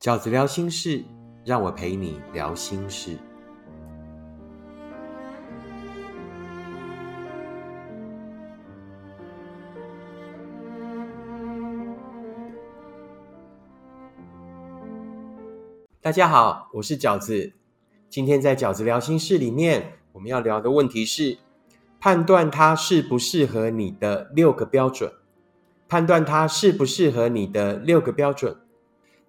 饺子聊心事，让我陪你聊心事。大家好，我是饺子。今天在饺子聊心事里面，我们要聊的问题是判断它适不适合你的六个标准。判断它适不适合你的六个标准。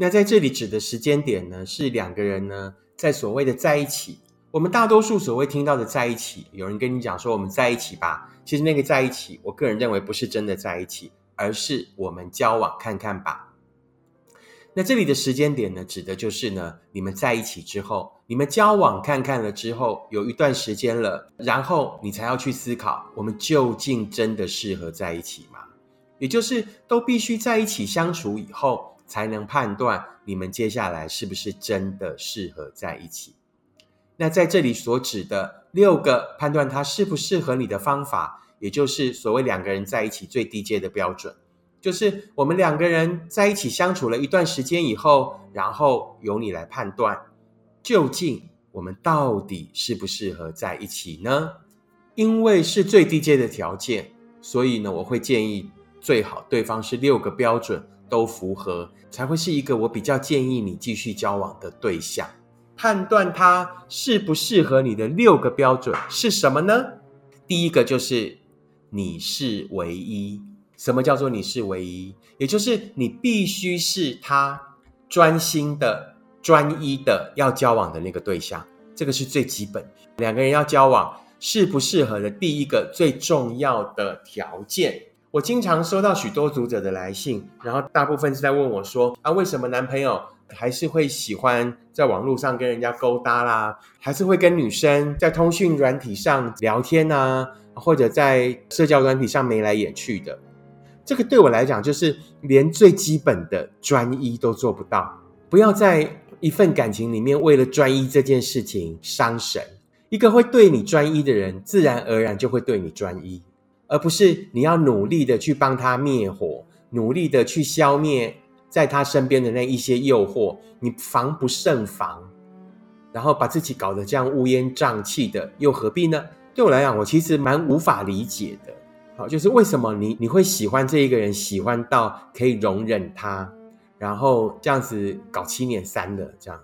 那在这里指的时间点呢，是两个人呢在所谓的在一起。我们大多数所谓听到的在一起，有人跟你讲说我们在一起吧，其实那个在一起，我个人认为不是真的在一起，而是我们交往看看吧。那这里的时间点呢，指的就是呢，你们在一起之后，你们交往看看了之后，有一段时间了，然后你才要去思考，我们究竟真的适合在一起吗？也就是都必须在一起相处以后，才能判断你们接下来是不是真的适合在一起。那在这里所指的六个判断他适不适合你的方法，也就是所谓两个人在一起最低阶的标准。就是我们两个人在一起相处了一段时间以后，然后由你来判断，究竟我们到底适不适合在一起呢？因为是最低阶的条件，所以呢，我会建议最好对方是六个标准都符合，才会是一个我比较建议你继续交往的对象。判断他适不适合你的六个标准是什么呢？第一个就是你是唯一。什么叫做你是唯一？也就是你必须是他专心的、专一的要交往的那个对象，这个是最基本。两个人要交往，适不适合的第一个最重要的条件。我经常收到许多读者的来信，然后大部分是在问我说：啊，为什么男朋友还是会喜欢在网络上跟人家勾搭啦？还是会跟女生在通讯软体上聊天啊？或者在社交软体上眉来眼去的？这个对我来讲，就是连最基本的专一都做不到。不要在一份感情里面为了专一这件事情伤神。一个会对你专一的人，自然而然就会对你专一，而不是你要努力的去帮他灭火，努力的去消灭在他身边的那一些诱惑，你防不胜防，然后把自己搞得这样乌烟瘴气的，又何必呢？对我来讲，我其实蛮无法理解的。好就是为什么你你会喜欢这一个人，喜欢到可以容忍他，然后这样子搞七年三的这样，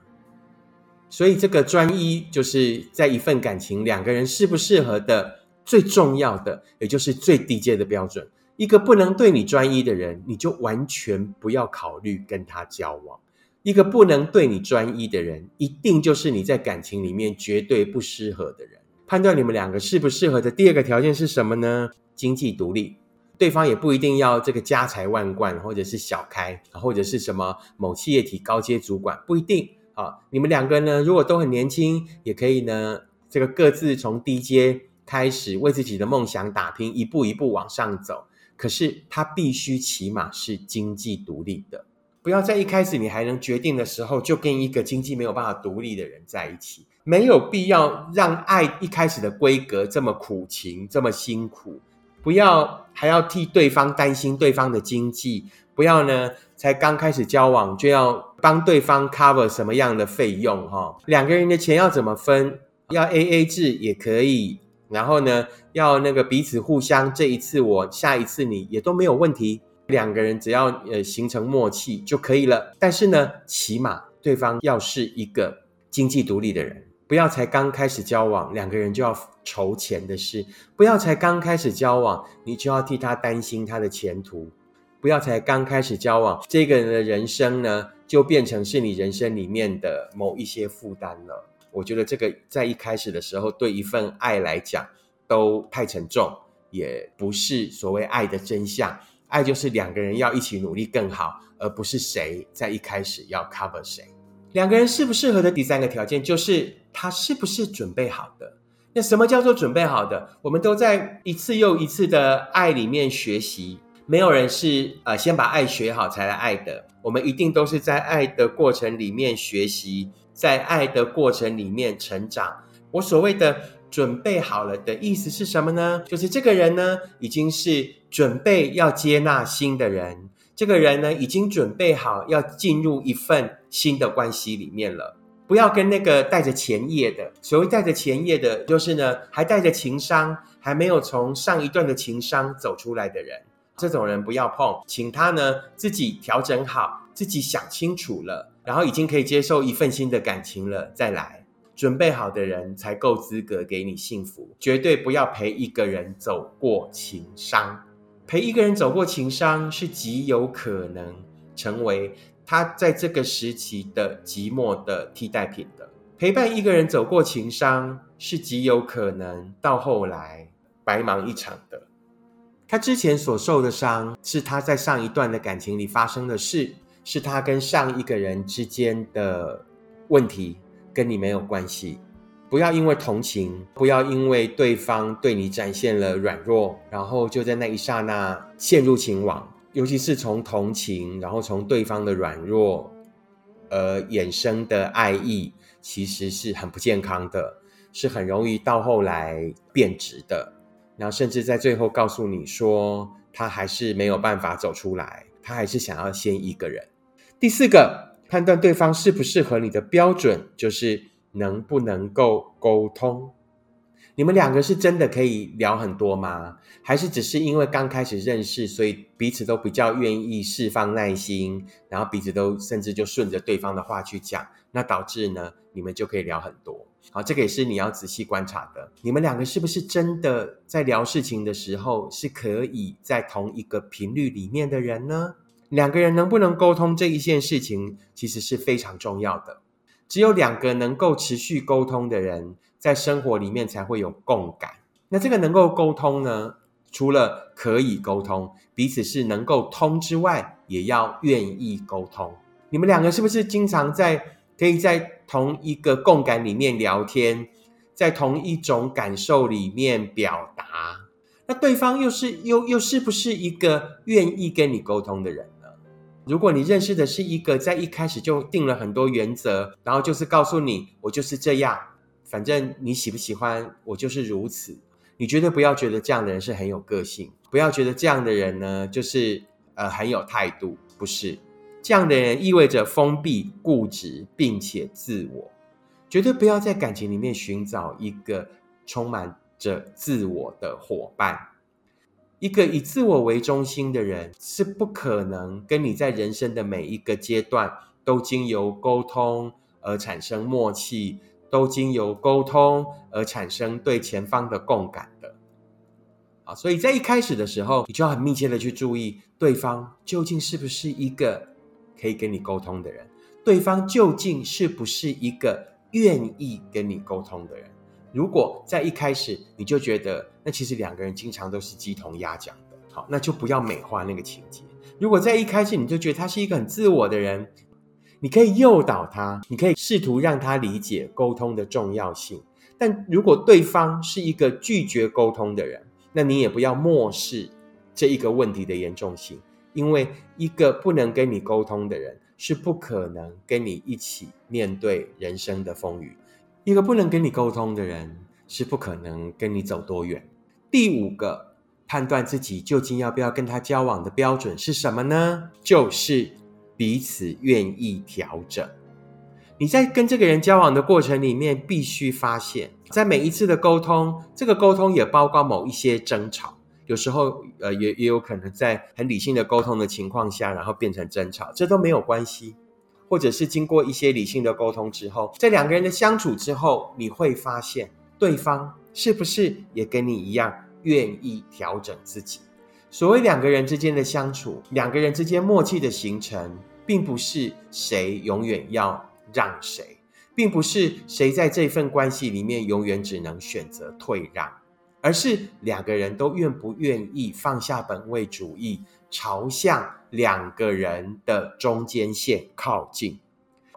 所以这个专一就是在一份感情两个人适不适合的最重要的，也就是最低阶的标准。一个不能对你专一的人，你就完全不要考虑跟他交往。一个不能对你专一的人，一定就是你在感情里面绝对不适合的人。判断你们两个适不适合的第二个条件是什么呢？经济独立，对方也不一定要这个家财万贯，或者是小开，或者是什么某企业体高阶主管，不一定啊。你们两个呢，如果都很年轻，也可以呢，这个各自从低阶开始，为自己的梦想打拼，一步一步往上走。可是他必须起码是经济独立的，不要在一开始你还能决定的时候，就跟一个经济没有办法独立的人在一起，没有必要让爱一开始的规格这么苦情，这么辛苦。不要还要替对方担心对方的经济，不要呢，才刚开始交往就要帮对方 cover 什么样的费用哈？两个人的钱要怎么分？要 A A 制也可以，然后呢，要那个彼此互相，这一次我，下一次你也都没有问题。两个人只要呃形成默契就可以了。但是呢，起码对方要是一个经济独立的人。不要才刚开始交往，两个人就要筹钱的事；不要才刚开始交往，你就要替他担心他的前途；不要才刚开始交往，这个人的人生呢，就变成是你人生里面的某一些负担了。我觉得这个在一开始的时候，对一份爱来讲都太沉重，也不是所谓爱的真相。爱就是两个人要一起努力更好，而不是谁在一开始要 cover 谁。两个人适不适合的第三个条件，就是他是不是准备好的。那什么叫做准备好的？我们都在一次又一次的爱里面学习，没有人是呃先把爱学好才来爱的。我们一定都是在爱的过程里面学习，在爱的过程里面成长。我所谓的准备好了的意思是什么呢？就是这个人呢，已经是准备要接纳新的人，这个人呢，已经准备好要进入一份。新的关系里面了。不要跟那个带着前业的，所谓带着前业的，就是呢还带着情商，还没有从上一段的情商走出来的人，这种人不要碰，请他呢自己调整好，自己想清楚了，然后已经可以接受一份新的感情了，再来准备好的人才够资格给你幸福，绝对不要陪一个人走过情伤，陪一个人走过情伤是极有可能成为。他在这个时期的寂寞的替代品的陪伴，一个人走过情伤是极有可能到后来白忙一场的。他之前所受的伤是他在上一段的感情里发生的事，是他跟上一个人之间的问题，跟你没有关系。不要因为同情，不要因为对方对你展现了软弱，然后就在那一刹那陷入情网。尤其是从同情，然后从对方的软弱而衍生的爱意，其实是很不健康的，是很容易到后来变质的。然后甚至在最后告诉你说，他还是没有办法走出来，他还是想要先一个人。第四个判断对方适不适合你的标准，就是能不能够沟通。你们两个是真的可以聊很多吗？还是只是因为刚开始认识，所以彼此都比较愿意释放耐心，然后彼此都甚至就顺着对方的话去讲，那导致呢，你们就可以聊很多。好，这个也是你要仔细观察的。你们两个是不是真的在聊事情的时候是可以在同一个频率里面的人呢？两个人能不能沟通这一件事情，其实是非常重要的。只有两个能够持续沟通的人。在生活里面才会有共感。那这个能够沟通呢？除了可以沟通，彼此是能够通之外，也要愿意沟通。你们两个是不是经常在可以在同一个共感里面聊天，在同一种感受里面表达？那对方又是又又是不是一个愿意跟你沟通的人？如果你认识的是一个在一开始就定了很多原则，然后就是告诉你我就是这样。反正你喜不喜欢我就是如此，你绝对不要觉得这样的人是很有个性，不要觉得这样的人呢就是呃很有态度，不是。这样的人意味着封闭、固执并且自我，绝对不要在感情里面寻找一个充满着自我的伙伴，一个以自我为中心的人是不可能跟你在人生的每一个阶段都经由沟通而产生默契。都经由沟通而产生对前方的共感的，啊，所以在一开始的时候，你就要很密切的去注意对方究竟是不是一个可以跟你沟通的人，对方究竟是不是一个愿意跟你沟通的人。如果在一开始你就觉得那其实两个人经常都是鸡同鸭讲的，好，那就不要美化那个情节。如果在一开始你就觉得他是一个很自我的人。你可以诱导他，你可以试图让他理解沟通的重要性。但如果对方是一个拒绝沟通的人，那你也不要漠视这一个问题的严重性，因为一个不能跟你沟通的人是不可能跟你一起面对人生的风雨。一个不能跟你沟通的人是不可能跟你走多远。第五个判断自己究竟要不要跟他交往的标准是什么呢？就是。彼此愿意调整。你在跟这个人交往的过程里面，必须发现，在每一次的沟通，这个沟通也包括某一些争吵。有时候，呃，也也有可能在很理性的沟通的情况下，然后变成争吵，这都没有关系。或者是经过一些理性的沟通之后，在两个人的相处之后，你会发现对方是不是也跟你一样愿意调整自己。所谓两个人之间的相处，两个人之间默契的形成，并不是谁永远要让谁，并不是谁在这份关系里面永远只能选择退让，而是两个人都愿不愿意放下本位主义，朝向两个人的中间线靠近。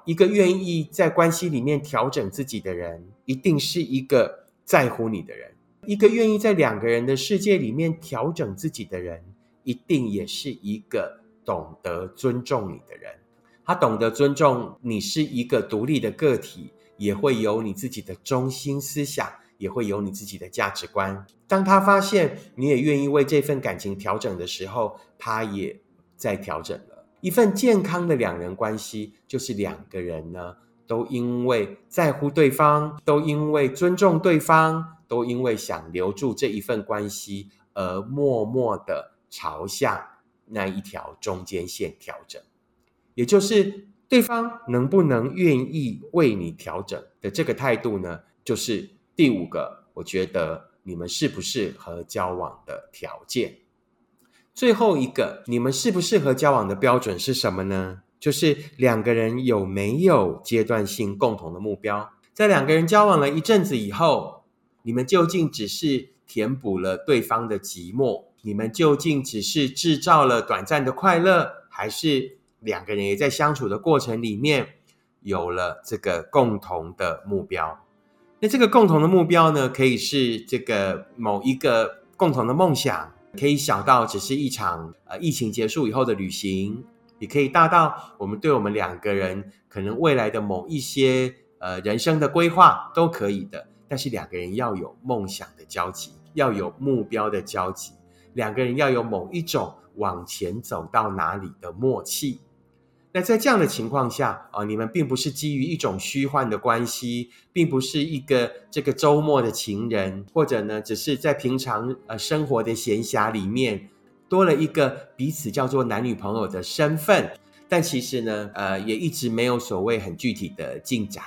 一个愿意在关系里面调整自己的人，一定是一个在乎你的人。一个愿意在两个人的世界里面调整自己的人，一定也是一个懂得尊重你的人。他懂得尊重你是一个独立的个体，也会有你自己的中心思想，也会有你自己的价值观。当他发现你也愿意为这份感情调整的时候，他也在调整了。一份健康的两人关系，就是两个人呢都因为在乎对方，都因为尊重对方，都因为想留住这一份关系而默默的朝向那一条中间线调整，也就是对方能不能愿意为你调整的这个态度呢？就是第五个，我觉得你们适不适合交往的条件。最后一个，你们适不适合交往的标准是什么呢？就是两个人有没有阶段性共同的目标。在两个人交往了一阵子以后，你们究竟只是填补了对方的寂寞？你们究竟只是制造了短暂的快乐，还是两个人也在相处的过程里面有了这个共同的目标？那这个共同的目标呢，可以是这个某一个共同的梦想。可以小到只是一场呃疫情结束以后的旅行，也可以大到我们对我们两个人可能未来的某一些呃人生的规划都可以的。但是两个人要有梦想的交集，要有目标的交集，两个人要有某一种往前走到哪里的默契。那在这样的情况下啊，你们并不是基于一种虚幻的关系，并不是一个这个周末的情人，或者呢，只是在平常呃生活的闲暇里面多了一个彼此叫做男女朋友的身份。但其实呢，呃，也一直没有所谓很具体的进展。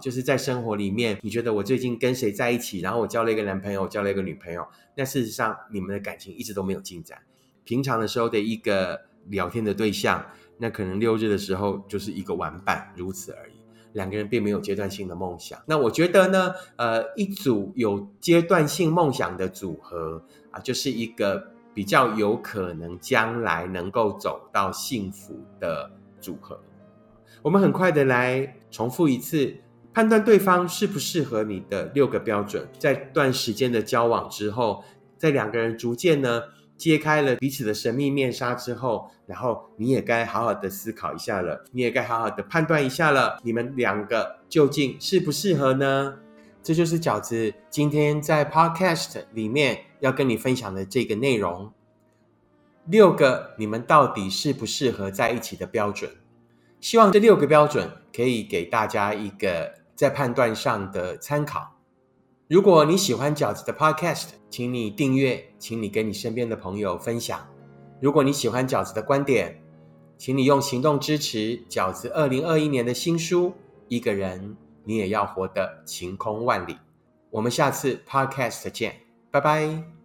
就是在生活里面，你觉得我最近跟谁在一起，然后我交了一个男朋友，交了一个女朋友，那事实上你们的感情一直都没有进展。平常的时候的一个聊天的对象。那可能六日的时候就是一个玩伴，如此而已。两个人并没有阶段性的梦想。那我觉得呢，呃，一组有阶段性梦想的组合啊，就是一个比较有可能将来能够走到幸福的组合。我们很快的来重复一次，判断对方适不适合你的六个标准。在段时间的交往之后，在两个人逐渐呢。揭开了彼此的神秘面纱之后，然后你也该好好的思考一下了，你也该好好的判断一下了，你们两个究竟适不适合呢？这就是饺子今天在 Podcast 里面要跟你分享的这个内容，六个你们到底适不适合在一起的标准。希望这六个标准可以给大家一个在判断上的参考。如果你喜欢饺子的 Podcast，请你订阅，请你跟你身边的朋友分享。如果你喜欢饺子的观点，请你用行动支持饺子二零二一年的新书《一个人你也要活得晴空万里》。我们下次 Podcast 见，拜拜。